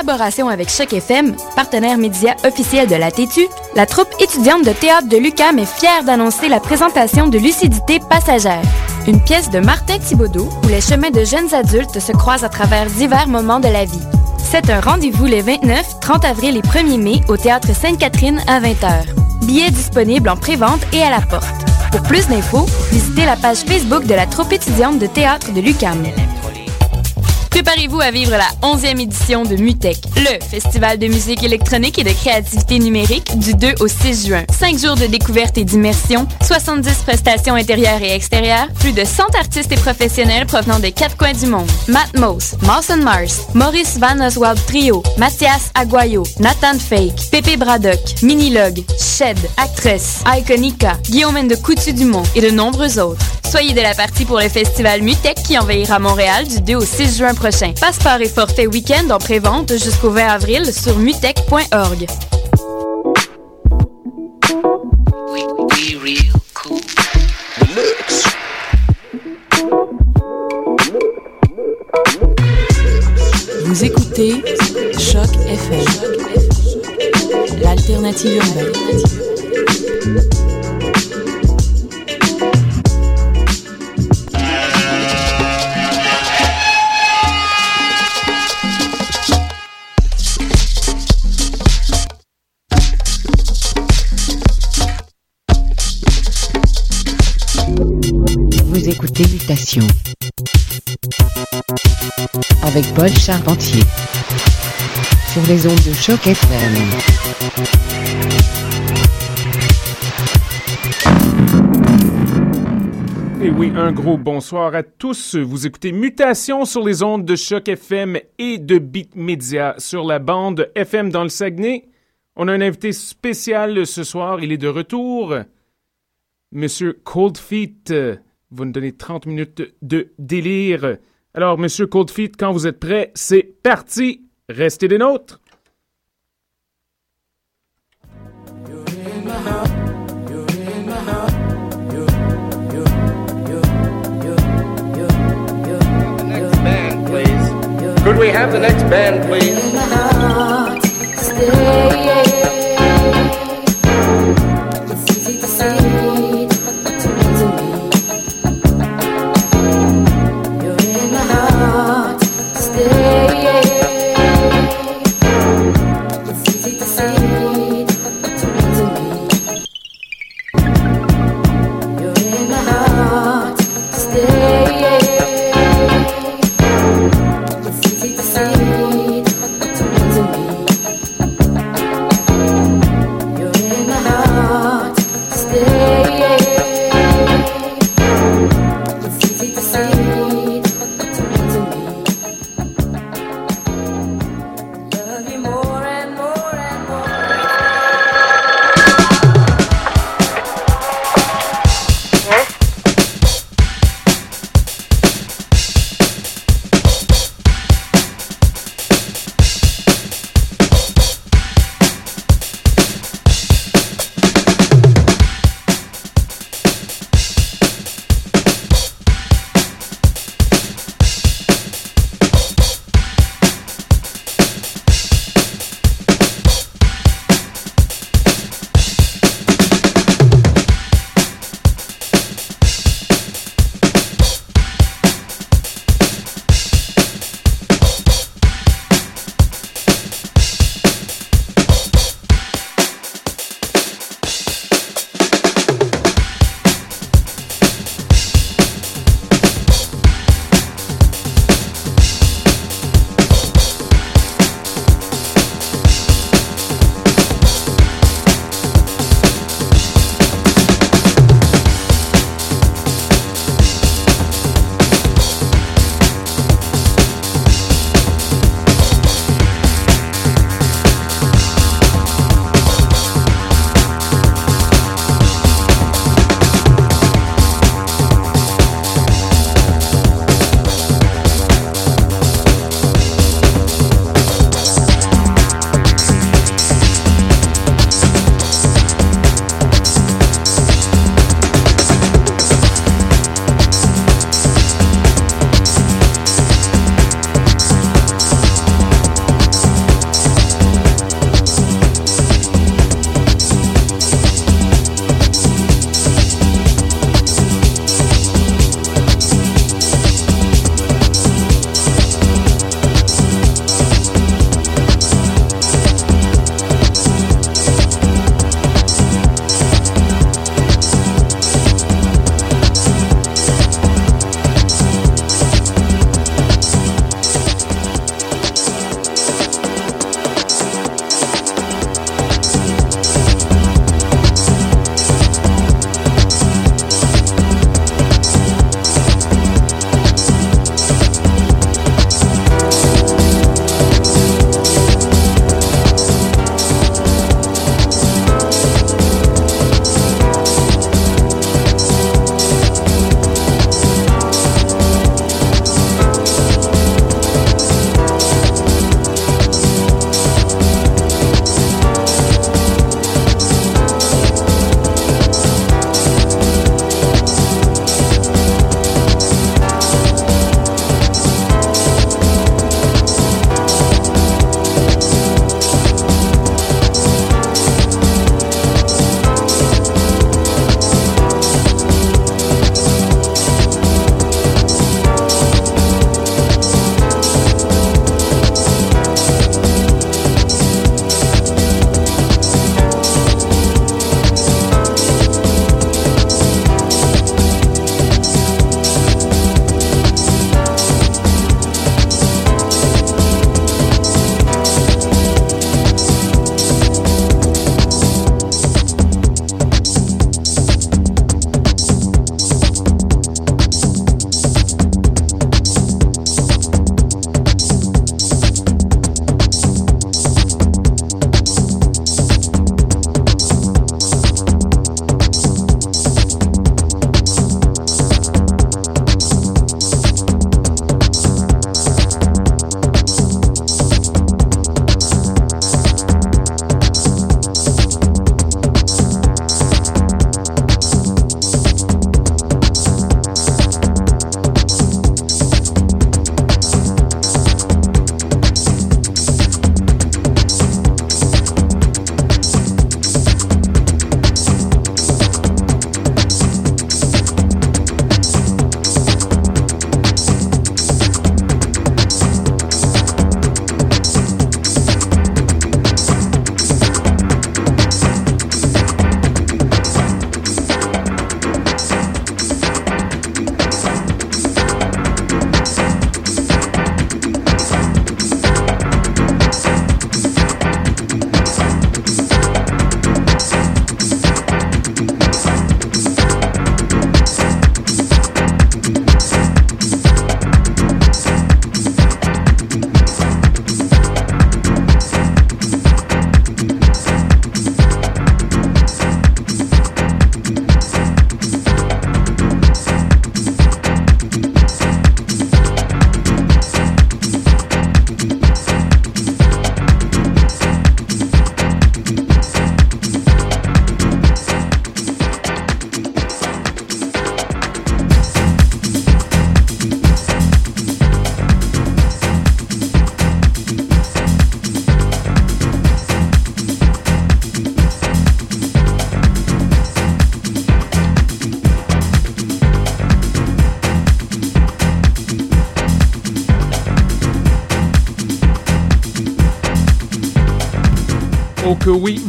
En collaboration avec Choc FM, partenaire média officiel de la TETU, la troupe étudiante de théâtre de l'UCAM est fière d'annoncer la présentation de Lucidité passagère, une pièce de Martin Thibaudot où les chemins de jeunes adultes se croisent à travers divers moments de la vie. C'est un rendez-vous les 29, 30 avril et 1er mai au théâtre Sainte-Catherine à 20h. Billets disponibles en pré-vente et à la porte. Pour plus d'infos, visitez la page Facebook de la troupe étudiante de théâtre de l'UCAM. Préparez-vous à vivre la 11e édition de MUTEC, le festival de musique électronique et de créativité numérique du 2 au 6 juin. 5 jours de découverte et d'immersion, 70 prestations intérieures et extérieures, plus de 100 artistes et professionnels provenant des quatre coins du monde. Matt Mose, Mawson Mars, Maurice Van Oswald Trio, Mathias Aguayo, Nathan Fake, Pepe Braddock, Minilog, Shed, Actress, Iconica, Guillaume de Coutu-Dumont et de nombreux autres. Soyez de la partie pour le festival MUTEC qui envahira Montréal du 2 au 6 juin prochain. Passeport et forfait week-end en pré-vente jusqu'au 20 avril sur mutech.org. Vous écoutez Choc FM, l'alternative urbaine. Avec Paul Charpentier sur les ondes de choc FM. Et oui, un gros bonsoir à tous. Vous écoutez Mutation sur les ondes de choc FM et de Beat Media sur la bande FM dans le Saguenay. On a un invité spécial ce soir. Il est de retour. Monsieur Cold Va nous donner 30 minutes de délire. Alors, Monsieur Cold Feet, quand vous êtes prêt, c'est parti. Restez des nôtres. Could we have the next band, please?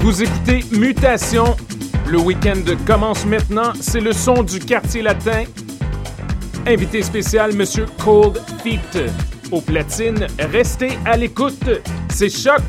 Vous écoutez Mutation. Le week-end commence maintenant. C'est le son du quartier latin. Invité spécial, Monsieur Cold Feet. Au platine, restez à l'écoute. C'est choc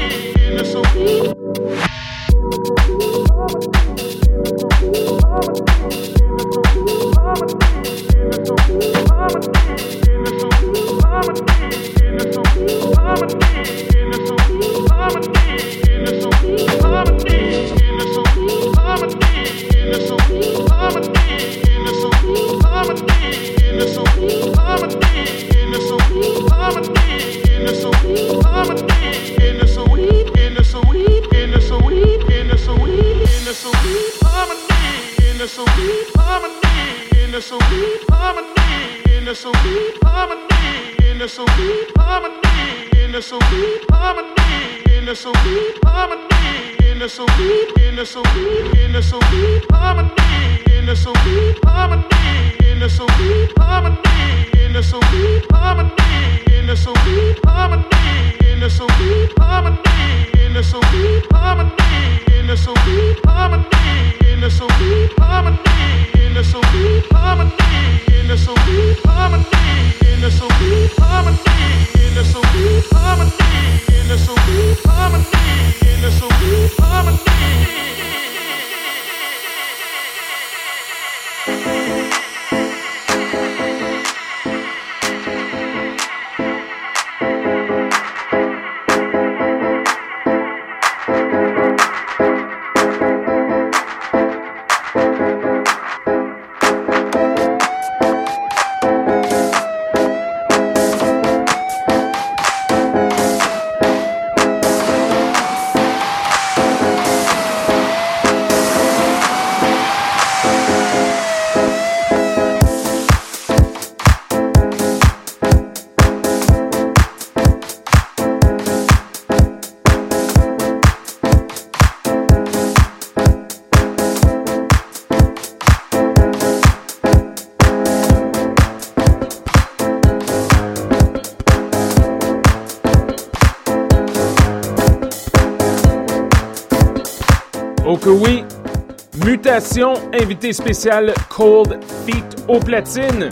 in the cool. harmony in the soup, harmony. Invité spécial Cold Feet aux platines.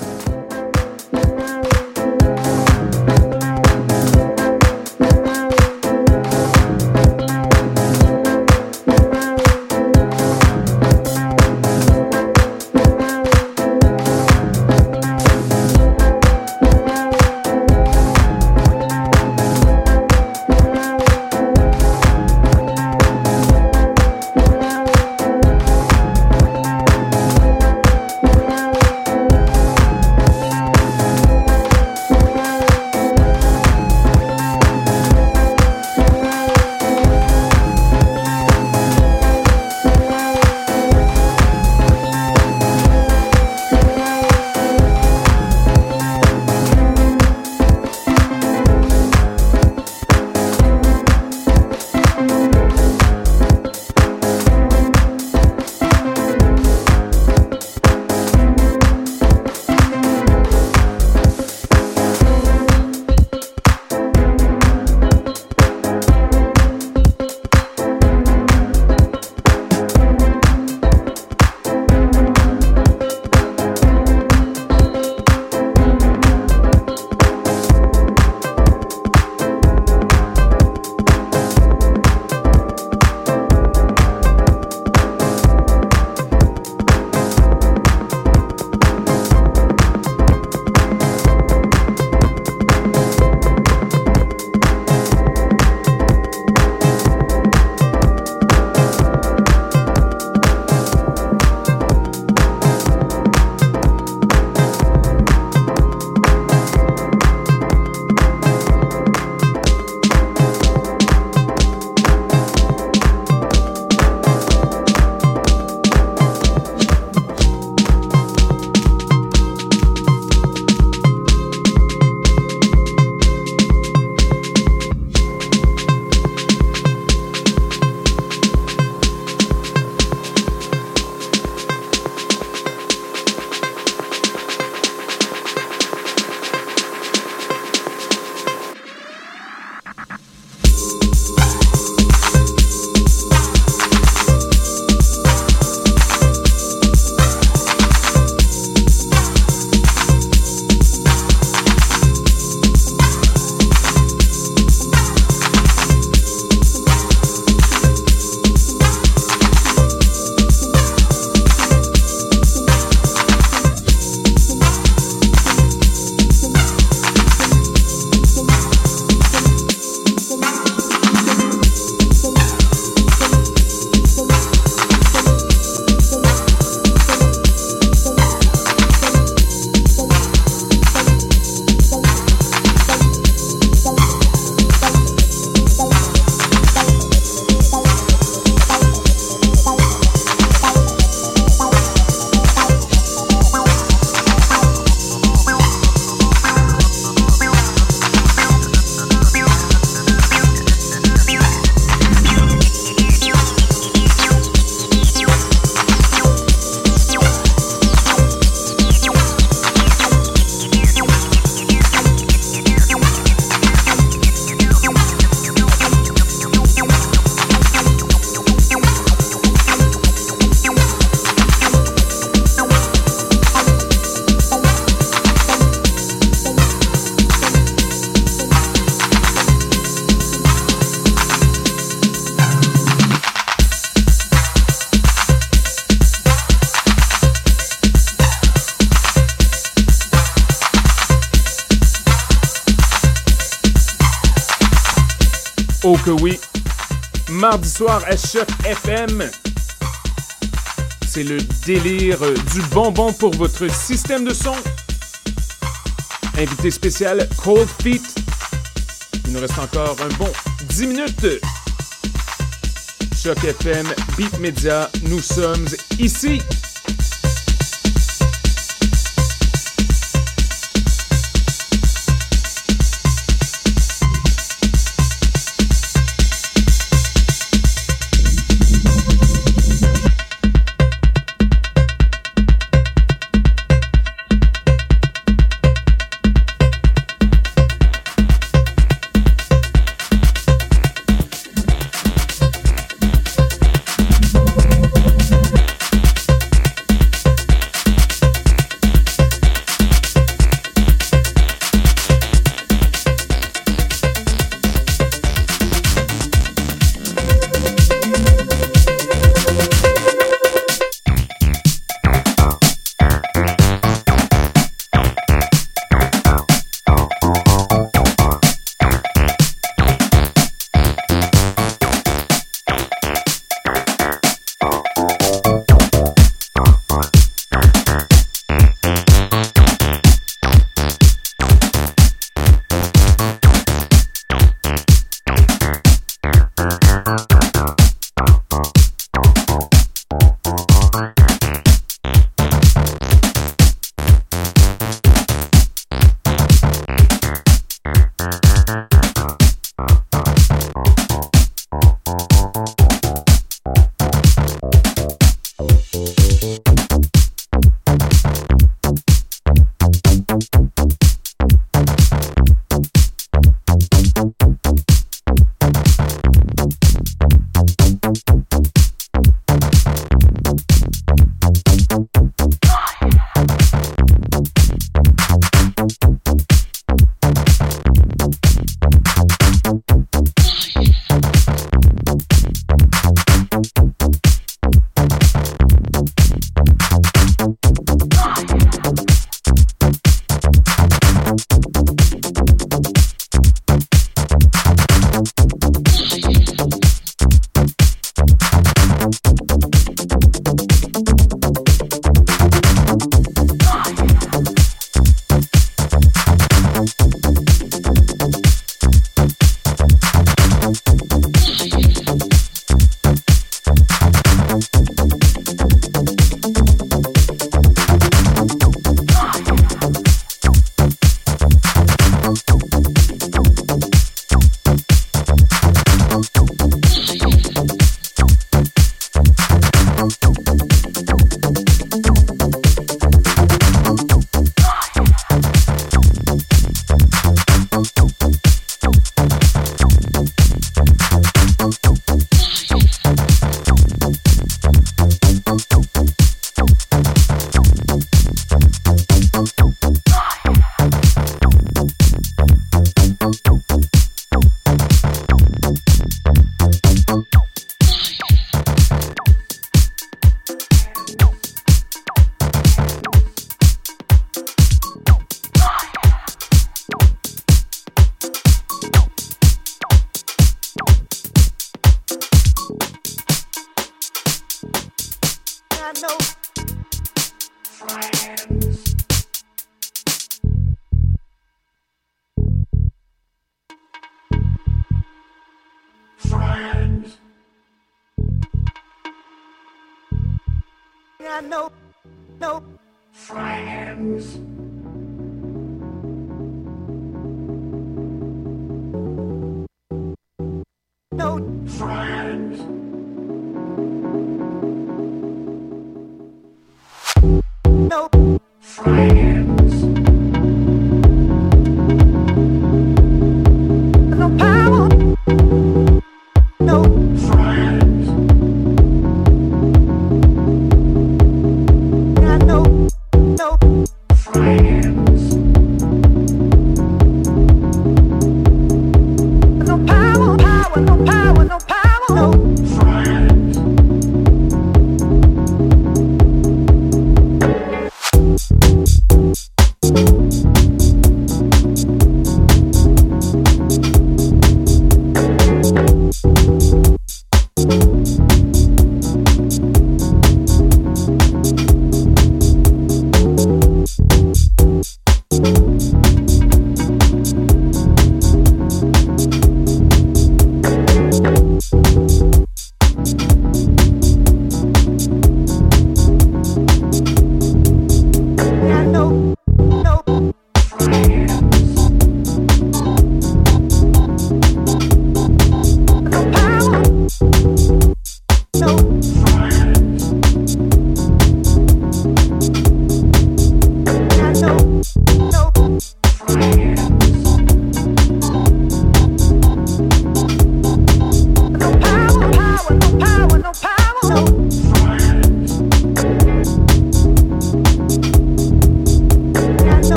Oui. Mardi soir à Choc FM. C'est le délire du bonbon pour votre système de son. Invité spécial Cold Feet. Il nous reste encore un bon 10 minutes. Choc FM, Beat Media, nous sommes ici.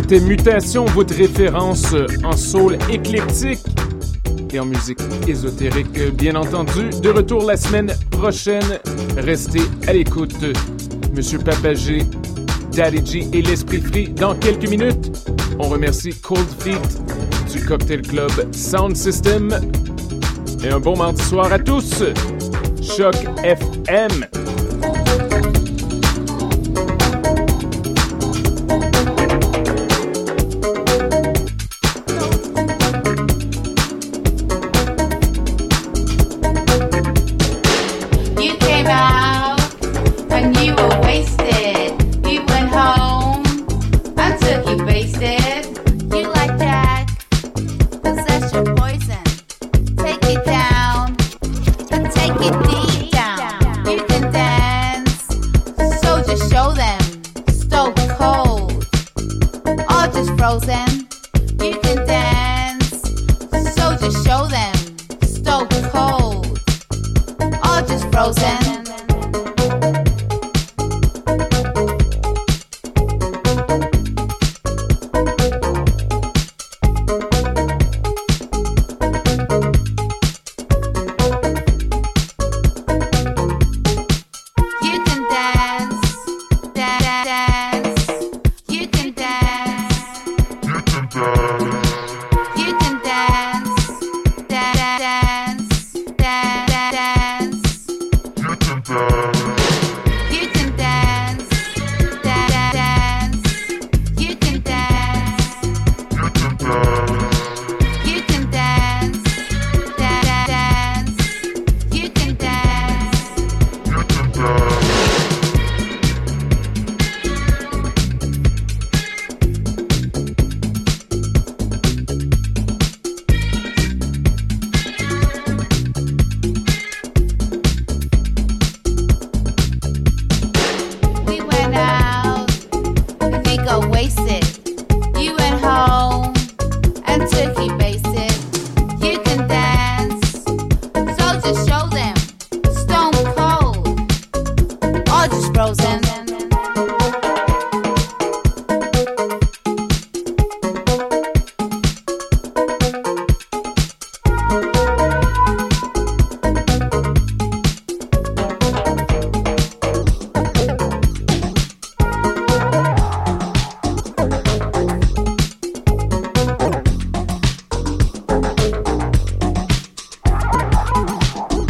C'était Mutation, votre référence en soul éclectique et en musique ésotérique, bien entendu. De retour la semaine prochaine. Restez à l'écoute. Monsieur Papagé, Daddy G et l'Esprit Free dans quelques minutes. On remercie Cold Feet du Cocktail Club Sound System. Et un bon mardi soir à tous. Choc FM. to show them. So cold, all just frozen. You can dance, so just show them. So cold, all just frozen.